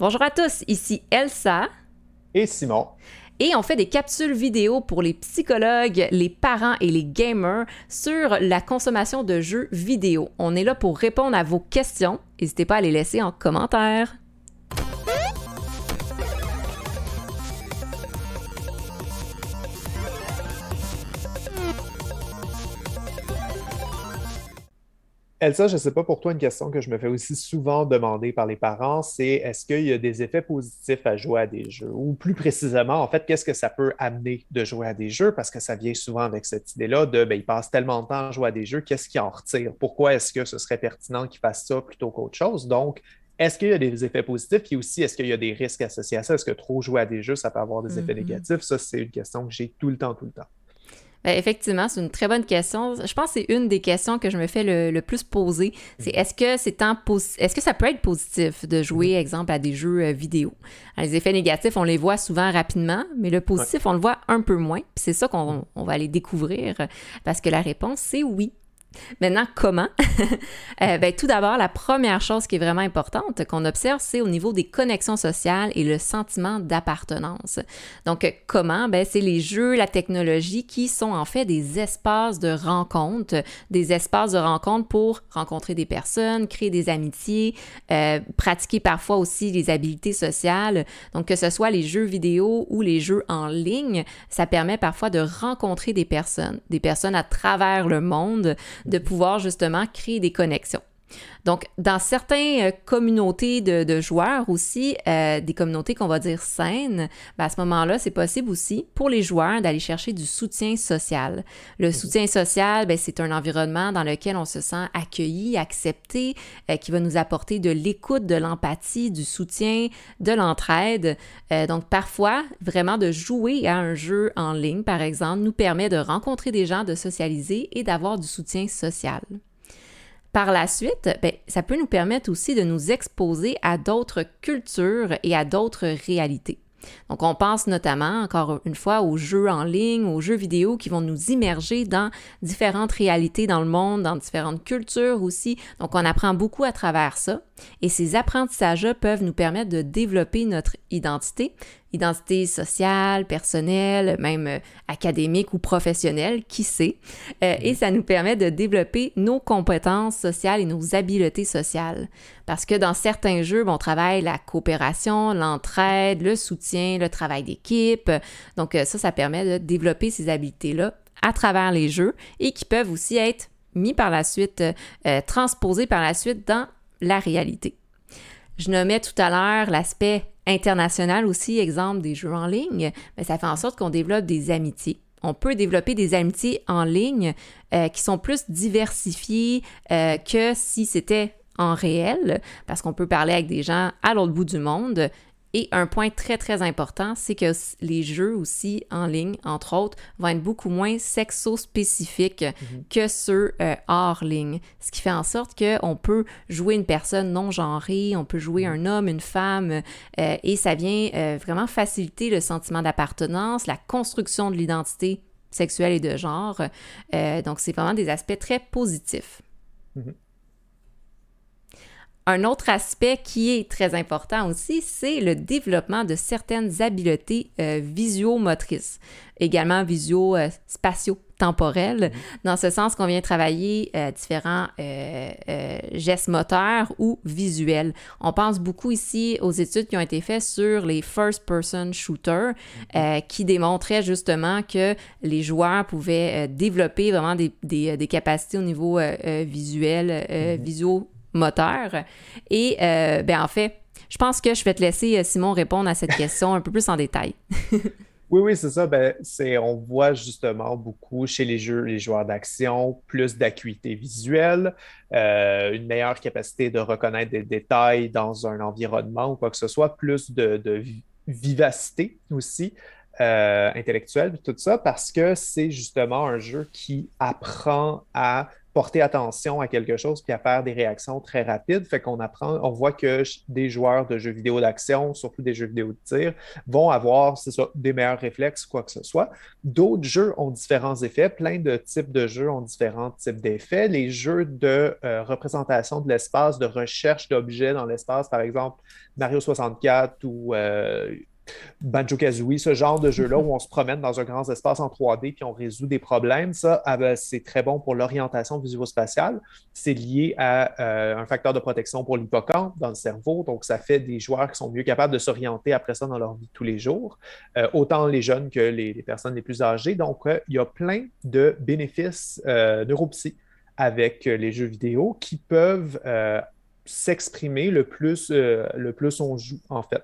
Bonjour à tous, ici Elsa. Et Simon. Et on fait des capsules vidéo pour les psychologues, les parents et les gamers sur la consommation de jeux vidéo. On est là pour répondre à vos questions. N'hésitez pas à les laisser en commentaire. Elsa, je ne sais pas pour toi, une question que je me fais aussi souvent demander par les parents, c'est est-ce qu'il y a des effets positifs à jouer à des jeux? Ou plus précisément, en fait, qu'est-ce que ça peut amener de jouer à des jeux? Parce que ça vient souvent avec cette idée-là de, ben, ils passent tellement de temps à jouer à des jeux, qu'est-ce qui en retire? Pourquoi est-ce que ce serait pertinent qu'ils fassent ça plutôt qu'autre chose? Donc, est-ce qu'il y a des effets positifs? Puis aussi, est-ce qu'il y a des risques associés à ça? Est-ce que trop jouer à des jeux, ça peut avoir des effets mm-hmm. négatifs? Ça, c'est une question que j'ai tout le temps, tout le temps. Ben, effectivement, c'est une très bonne question. Je pense que c'est une des questions que je me fais le, plus poser. C'est est-ce que c'est est-ce que ça peut être positif de jouer, mm-hmm. exemple, à des jeux euh, vidéo? les effets négatifs, on les voit souvent rapidement, mais le positif, on le voit un peu moins. Puis c'est ça qu'on va aller découvrir parce que la réponse, c'est oui. Maintenant, comment? euh, ben, tout d'abord, la première chose qui est vraiment importante qu'on observe, c'est au niveau des connexions sociales et le sentiment d'appartenance. Donc, comment? Ben, c'est les jeux, la technologie qui sont en fait des espaces de rencontre, des espaces de rencontre pour rencontrer des personnes, créer des amitiés, euh, pratiquer parfois aussi les habiletés sociales. Donc, que ce soit les jeux vidéo ou les jeux en ligne, ça permet parfois de rencontrer des personnes, des personnes à travers le monde de pouvoir justement créer des connexions. Donc, dans certaines euh, communautés de, joueurs aussi, euh, des communautés qu'on va dire saines, ben, à ce moment-là, c'est possible aussi pour les joueurs d'aller chercher du soutien social. Le soutien social, ben, c'est un environnement dans lequel on se sent accueilli, accepté, euh, qui va nous apporter de l'écoute, de l'empathie, du soutien, de l'entraide. donc, parfois, vraiment de jouer à un jeu en ligne, par exemple, nous permet de rencontrer des gens, de socialiser et d'avoir du soutien social. Par la suite, ben, ça peut nous permettre aussi de nous exposer à d'autres cultures et à d'autres réalités. Donc, on pense notamment, encore une fois, aux jeux en ligne, aux jeux vidéo qui vont nous immerger dans différentes réalités dans le monde, dans différentes cultures aussi. Donc, on apprend beaucoup à travers ça. Et ces apprentissages-là peuvent nous permettre de développer notre identité, identité sociale, personnelle, même euh, académique ou professionnelle, qui sait? Euh, et ça nous permet de développer nos compétences sociales et nos habiletés sociales. Parce que dans certains jeux, on travaille la coopération, l'entraide, le soutien, le travail d'équipe. Donc euh, ça, ça permet de développer ces habiletés-là à travers les jeux et qui peuvent aussi être mis par la suite, transposés par la suite dans la réalité. Je nommais tout à l'heure l'aspect international aussi, exemple des jeux en ligne, mais ça fait en sorte qu'on développe des amitiés. On peut développer des amitiés en ligne euh, qui sont plus diversifiées euh, que si c'était en réel, parce qu'on peut parler avec des gens à l'autre bout du monde et un point très, très important, c'est que les jeux aussi en ligne, entre autres, vont être beaucoup moins sexo-spécifiques mhm. que ceux euh, hors ligne. Ce qui fait en sorte qu'on peut jouer une personne non genrée, on peut jouer mhm. un homme, une femme, euh, et ça vient euh, vraiment faciliter le sentiment d'appartenance, la construction de l'identité sexuelle et de genre. donc, c'est vraiment des aspects très positifs. Mhm. Un autre aspect qui est très important aussi, c'est le développement de certaines habiletés euh, visio-motrices, également visio-spatio-temporelles, mm-hmm. dans ce sens qu'on vient travailler euh, différents euh, gestes moteurs ou visuels. On pense beaucoup ici aux études qui ont été faites sur les first-person shooters, mm-hmm. qui démontraient justement que les joueurs pouvaient développer vraiment des, des, capacités au niveau visuel, mm-hmm. visio moteur. Et euh, ben en fait, je pense que je vais te laisser, euh, Simon, répondre à cette question un peu plus en détail. oui, oui, c'est ça. Ben, c'est, on voit justement beaucoup chez les jeux, les joueurs d'action, plus d'acuité visuelle, euh, une meilleure capacité de reconnaître des détails dans un environnement ou quoi que ce soit, plus de, vivacité aussi. intellectuelle, tout ça, parce que c'est justement un jeu qui apprend à porter attention à quelque chose puis à faire des réactions très rapides. Fait qu'on apprend, on voit que des joueurs de jeux vidéo d'action, surtout des jeux vidéo de tir, vont avoir, ça, des meilleurs réflexes, quoi que ce soit. D'autres jeux ont différents effets. Plein de types de jeux ont différents types d'effets. Les jeux de euh, représentation de l'espace, de recherche d'objets dans l'espace, par exemple, Mario 64 ou euh, Banjo-Kazooie, ce genre de jeu-là où on se promène dans un grand espace en 3D puis on résout des problèmes, ça, ah ben, c'est très bon pour l'orientation visuo-spatiale. C'est lié à euh, un facteur de protection pour l'hippocampe dans le cerveau, donc ça fait des joueurs qui sont mieux capables de s'orienter après ça dans leur vie de tous les jours, euh, autant les jeunes que les, personnes les plus âgées. Donc, euh, il y a plein de bénéfices neuropsy avec les jeux vidéo qui peuvent s'exprimer le le plus on joue, en fait.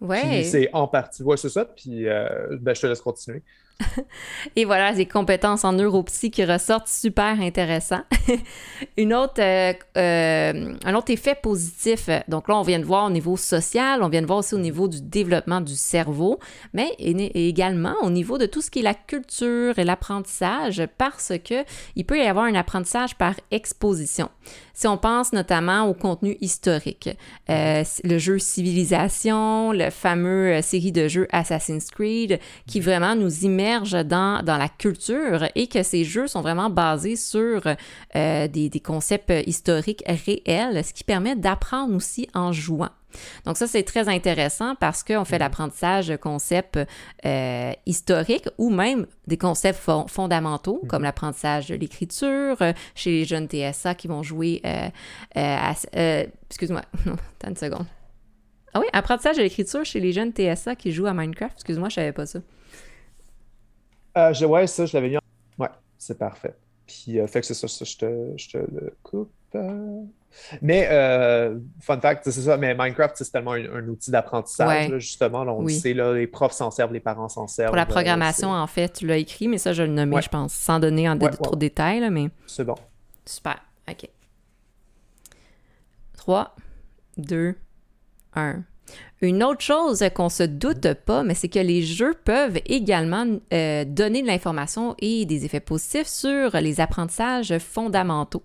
Ouais. c'est en partie. Ouais, c'est ça. Puis euh, ben, je te laisse continuer. Et voilà, des compétences en neuropsy qui ressortent super intéressant. Une autre, euh, euh, un autre effet positif, donc là, on vient de voir au niveau social, on vient de voir aussi au niveau du développement du cerveau, mais également au niveau de tout ce qui est la culture et l'apprentissage, parce que il peut y avoir un apprentissage par exposition. Si on pense notamment au contenu historique, euh, le jeu Civilisation, le fameux série de jeux Assassin's Creed, qui vraiment nous immerge dans, dans la culture et que ces jeux sont vraiment basés sur euh, des, des concepts historiques réels, ce qui permet d'apprendre aussi en jouant. Donc ça, c'est très intéressant parce qu'on fait mhm. l'apprentissage de concepts euh, historiques ou même des concepts fondamentaux, mhm. comme l'apprentissage de l'écriture euh, chez les jeunes TSA qui vont jouer euh, excuse-moi, attends une seconde. Ah oui, apprentissage de l'écriture chez les jeunes TSA qui jouent à Minecraft. Excuse-moi, je savais pas ça. Euh, je, ouais, ça, je l'avais mis en... Ouais, c'est parfait. Puis, euh, fait que c'est ça, je, te, je te le coupe. Mais, euh, fun fact, c'est ça, mais Minecraft, c'est tellement un, outil d'apprentissage, justement. on sait, là, les profs s'en servent, les parents s'en servent. Pour la programmation, en fait, tu l'as écrit, mais ça, je le nommais, je pense, sans donner en trop de détails, mais... C'est bon. Super, OK. 3, 2, 1. Une autre chose qu'on se doute pas, mais c'est que les jeux peuvent également euh, donner de l'information et des effets positifs sur les apprentissages fondamentaux.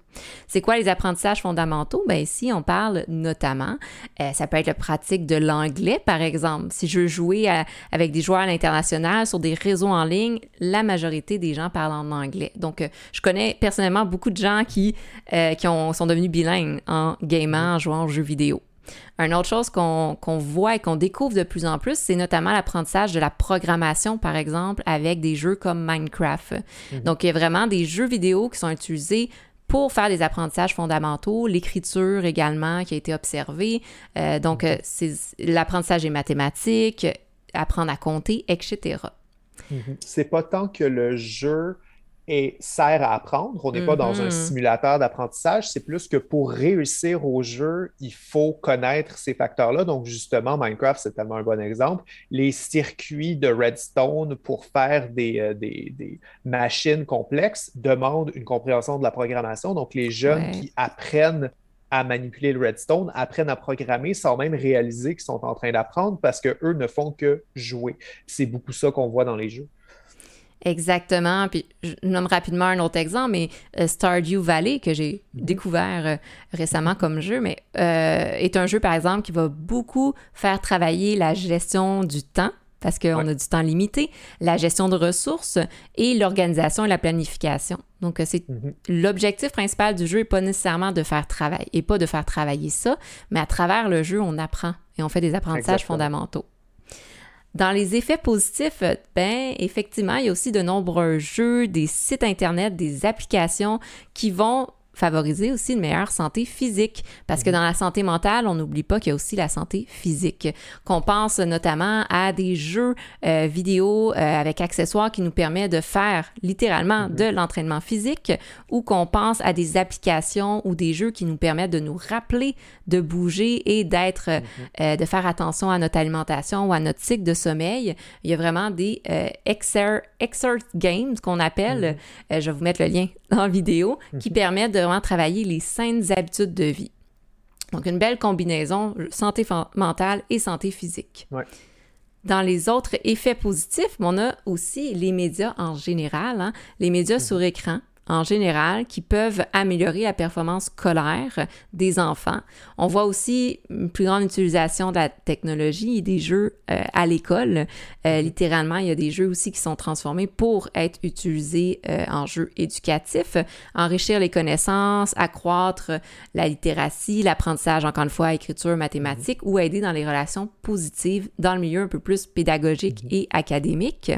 C'est quoi les apprentissages fondamentaux? Ben ici, on parle notamment, euh, ça peut être la pratique de l'anglais, par exemple. Si je veux jouer avec des joueurs à l'international sur des réseaux en ligne, la majorité des gens parlent en anglais. Donc, euh, je connais personnellement beaucoup de gens qui, qui ont, sont devenus bilingues en gamant, en jouant aux jeux vidéo. Une autre chose qu'on voit et qu'on découvre de plus en plus, c'est notamment l'apprentissage de la programmation, par exemple, avec des jeux comme Minecraft. Mhm. Donc, il y a vraiment des jeux vidéo qui sont utilisés pour faire des apprentissages fondamentaux, l'écriture également qui a été observée. Euh, donc, euh, l'apprentissage des mathématiques, apprendre à compter, etc. Mhm. C'est pas tant que le jeu et sert à apprendre. On n'est pas dans un mm-hmm. simulateur d'apprentissage. C'est plus que pour réussir au jeu, il faut connaître ces facteurs-là. Donc, justement, Minecraft, c'est tellement un bon exemple. Les circuits de redstone pour faire des, euh, des, machines complexes demandent une compréhension de la programmation. Donc, les jeunes qui apprennent à manipuler le redstone, apprennent à programmer sans même réaliser qu'ils sont en train d'apprendre parce qu'eux ne font que jouer. C'est beaucoup ça qu'on voit dans les jeux. Exactement. Puis je nomme rapidement un autre exemple, mais euh, Stardew Valley, que j'ai mhm. découvert euh, récemment comme jeu, mais euh, est un jeu, par exemple, qui va beaucoup faire travailler la gestion du temps parce qu'on a du temps limité, la gestion de ressources et l'organisation et la planification. Donc, c'est mhm. l'objectif principal du jeu n'est pas nécessairement de faire travailler et pas de faire travailler ça, mais à travers le jeu, on apprend et on fait des apprentissages fondamentaux. Dans les effets positifs, ben effectivement, il y a aussi de nombreux jeux, des sites internet, des applications qui vont favoriser aussi une meilleure santé physique. Parce que mhm. dans la santé mentale, on n'oublie pas qu'il y a aussi la santé physique. Qu'on pense notamment à des jeux euh, vidéo euh, avec accessoires qui nous permettent de faire littéralement mhm. de l'entraînement physique ou qu'on pense à des applications ou des jeux qui nous permettent de nous rappeler de bouger et d'être, mhm. euh, de faire attention à notre alimentation ou à notre cycle de sommeil. Il y a vraiment des exert, exert games qu'on appelle, je vais vous mettre le lien la vidéo, qui permettent de travailler les saines habitudes de vie. Donc, une belle combinaison santé mentale et santé physique. Dans les autres effets positifs, on a aussi les médias en général, hein. les médias mhm. sur écran, en général qui peuvent améliorer la performance scolaire des enfants. On voit aussi une plus grande utilisation de la technologie et des jeux euh, à l'école. Euh, littéralement, il y a des jeux aussi qui sont transformés pour être utilisés euh, en jeux éducatifs, enrichir les connaissances, accroître la littératie, l'apprentissage, encore une fois, écriture, mathématiques, ou aider dans les relations positives dans le milieu un peu plus pédagogique et académique.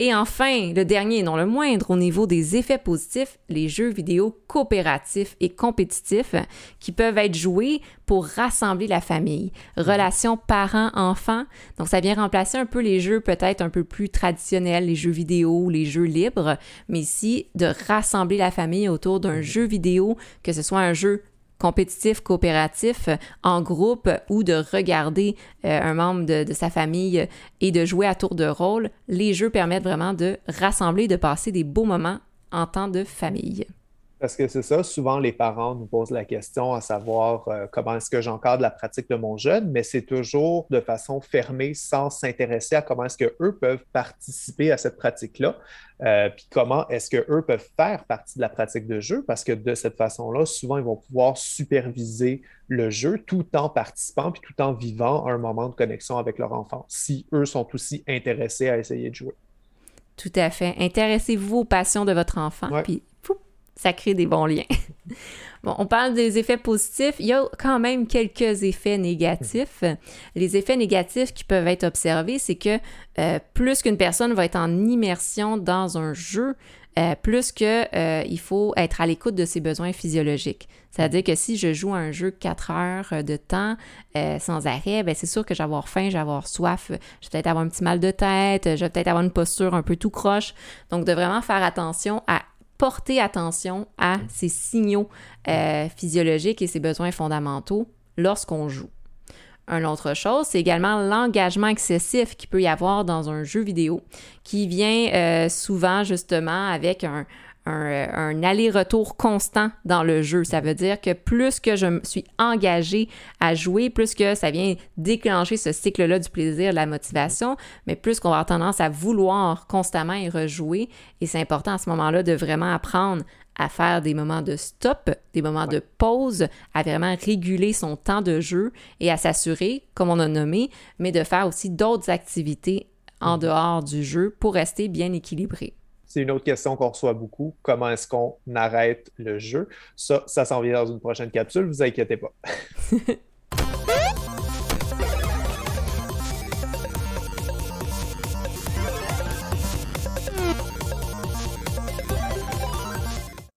Et enfin, le dernier, non le moindre, au niveau des effets positifs, les jeux vidéo coopératifs et compétitifs qui peuvent être joués pour rassembler la famille. Relations parents-enfants. Donc, ça vient remplacer un peu les jeux peut-être un peu plus traditionnels, les jeux vidéo, les jeux libres, mais ici, de rassembler la famille autour d'un jeu vidéo, que ce soit un jeu compétitif, coopératif, en groupe ou de regarder euh, un membre de, de, sa famille et de jouer à tour de rôle, les jeux permettent vraiment de rassembler, de passer des beaux moments en temps de famille. Parce que c'est ça, souvent les parents nous posent la question à savoir euh, comment est-ce que j'encadre la pratique de mon jeune, mais c'est toujours de façon fermée sans s'intéresser à comment est-ce qu'eux peuvent participer à cette pratique-là, euh, puis comment est-ce qu'eux peuvent faire partie de la pratique de jeu, parce que de cette façon-là, souvent ils vont pouvoir superviser le jeu tout en participant, puis tout en vivant un moment de connexion avec leur enfant, si eux sont aussi intéressés à essayer de jouer. Tout à fait. Intéressez-vous aux passions de votre enfant, puis ça crée des bons liens. bon, on parle des effets positifs. Il y a quand même quelques effets négatifs. Les effets négatifs qui peuvent être observés, c'est que euh, plus qu'une personne va être en immersion dans un jeu, euh, plus qu'il euh, faut être à l'écoute de ses besoins physiologiques. C'est-à-dire que si je joue un jeu 4 heures de temps sans arrêt, ben c'est sûr que je avoir faim, je avoir soif, je vais peut-être avoir un petit mal de tête, je vais peut-être avoir une posture un peu tout croche. Donc, de vraiment faire attention à porter attention à ces signaux euh, physiologiques et ses besoins fondamentaux lorsqu'on joue. Une autre chose, c'est également l'engagement excessif qu'il peut y avoir dans un jeu vidéo qui vient euh, souvent justement avec un, un, aller-retour constant dans le jeu. Ça veut dire que plus que je me suis engagée à jouer, plus que ça vient déclencher ce cycle-là du plaisir, de la motivation, mais plus qu'on va avoir tendance à vouloir constamment y rejouer. Et c'est important à ce moment-là de vraiment apprendre à faire des moments de stop, des moments de pause, à vraiment réguler son temps de jeu et à s'assurer, comme on a nommé, mais de faire aussi d'autres activités en mm. dehors du jeu pour rester bien équilibré. C'est une autre question qu'on reçoit beaucoup. Comment est-ce qu'on arrête le jeu? Ça, ça s'en vient dans une prochaine capsule, vous inquiétez pas.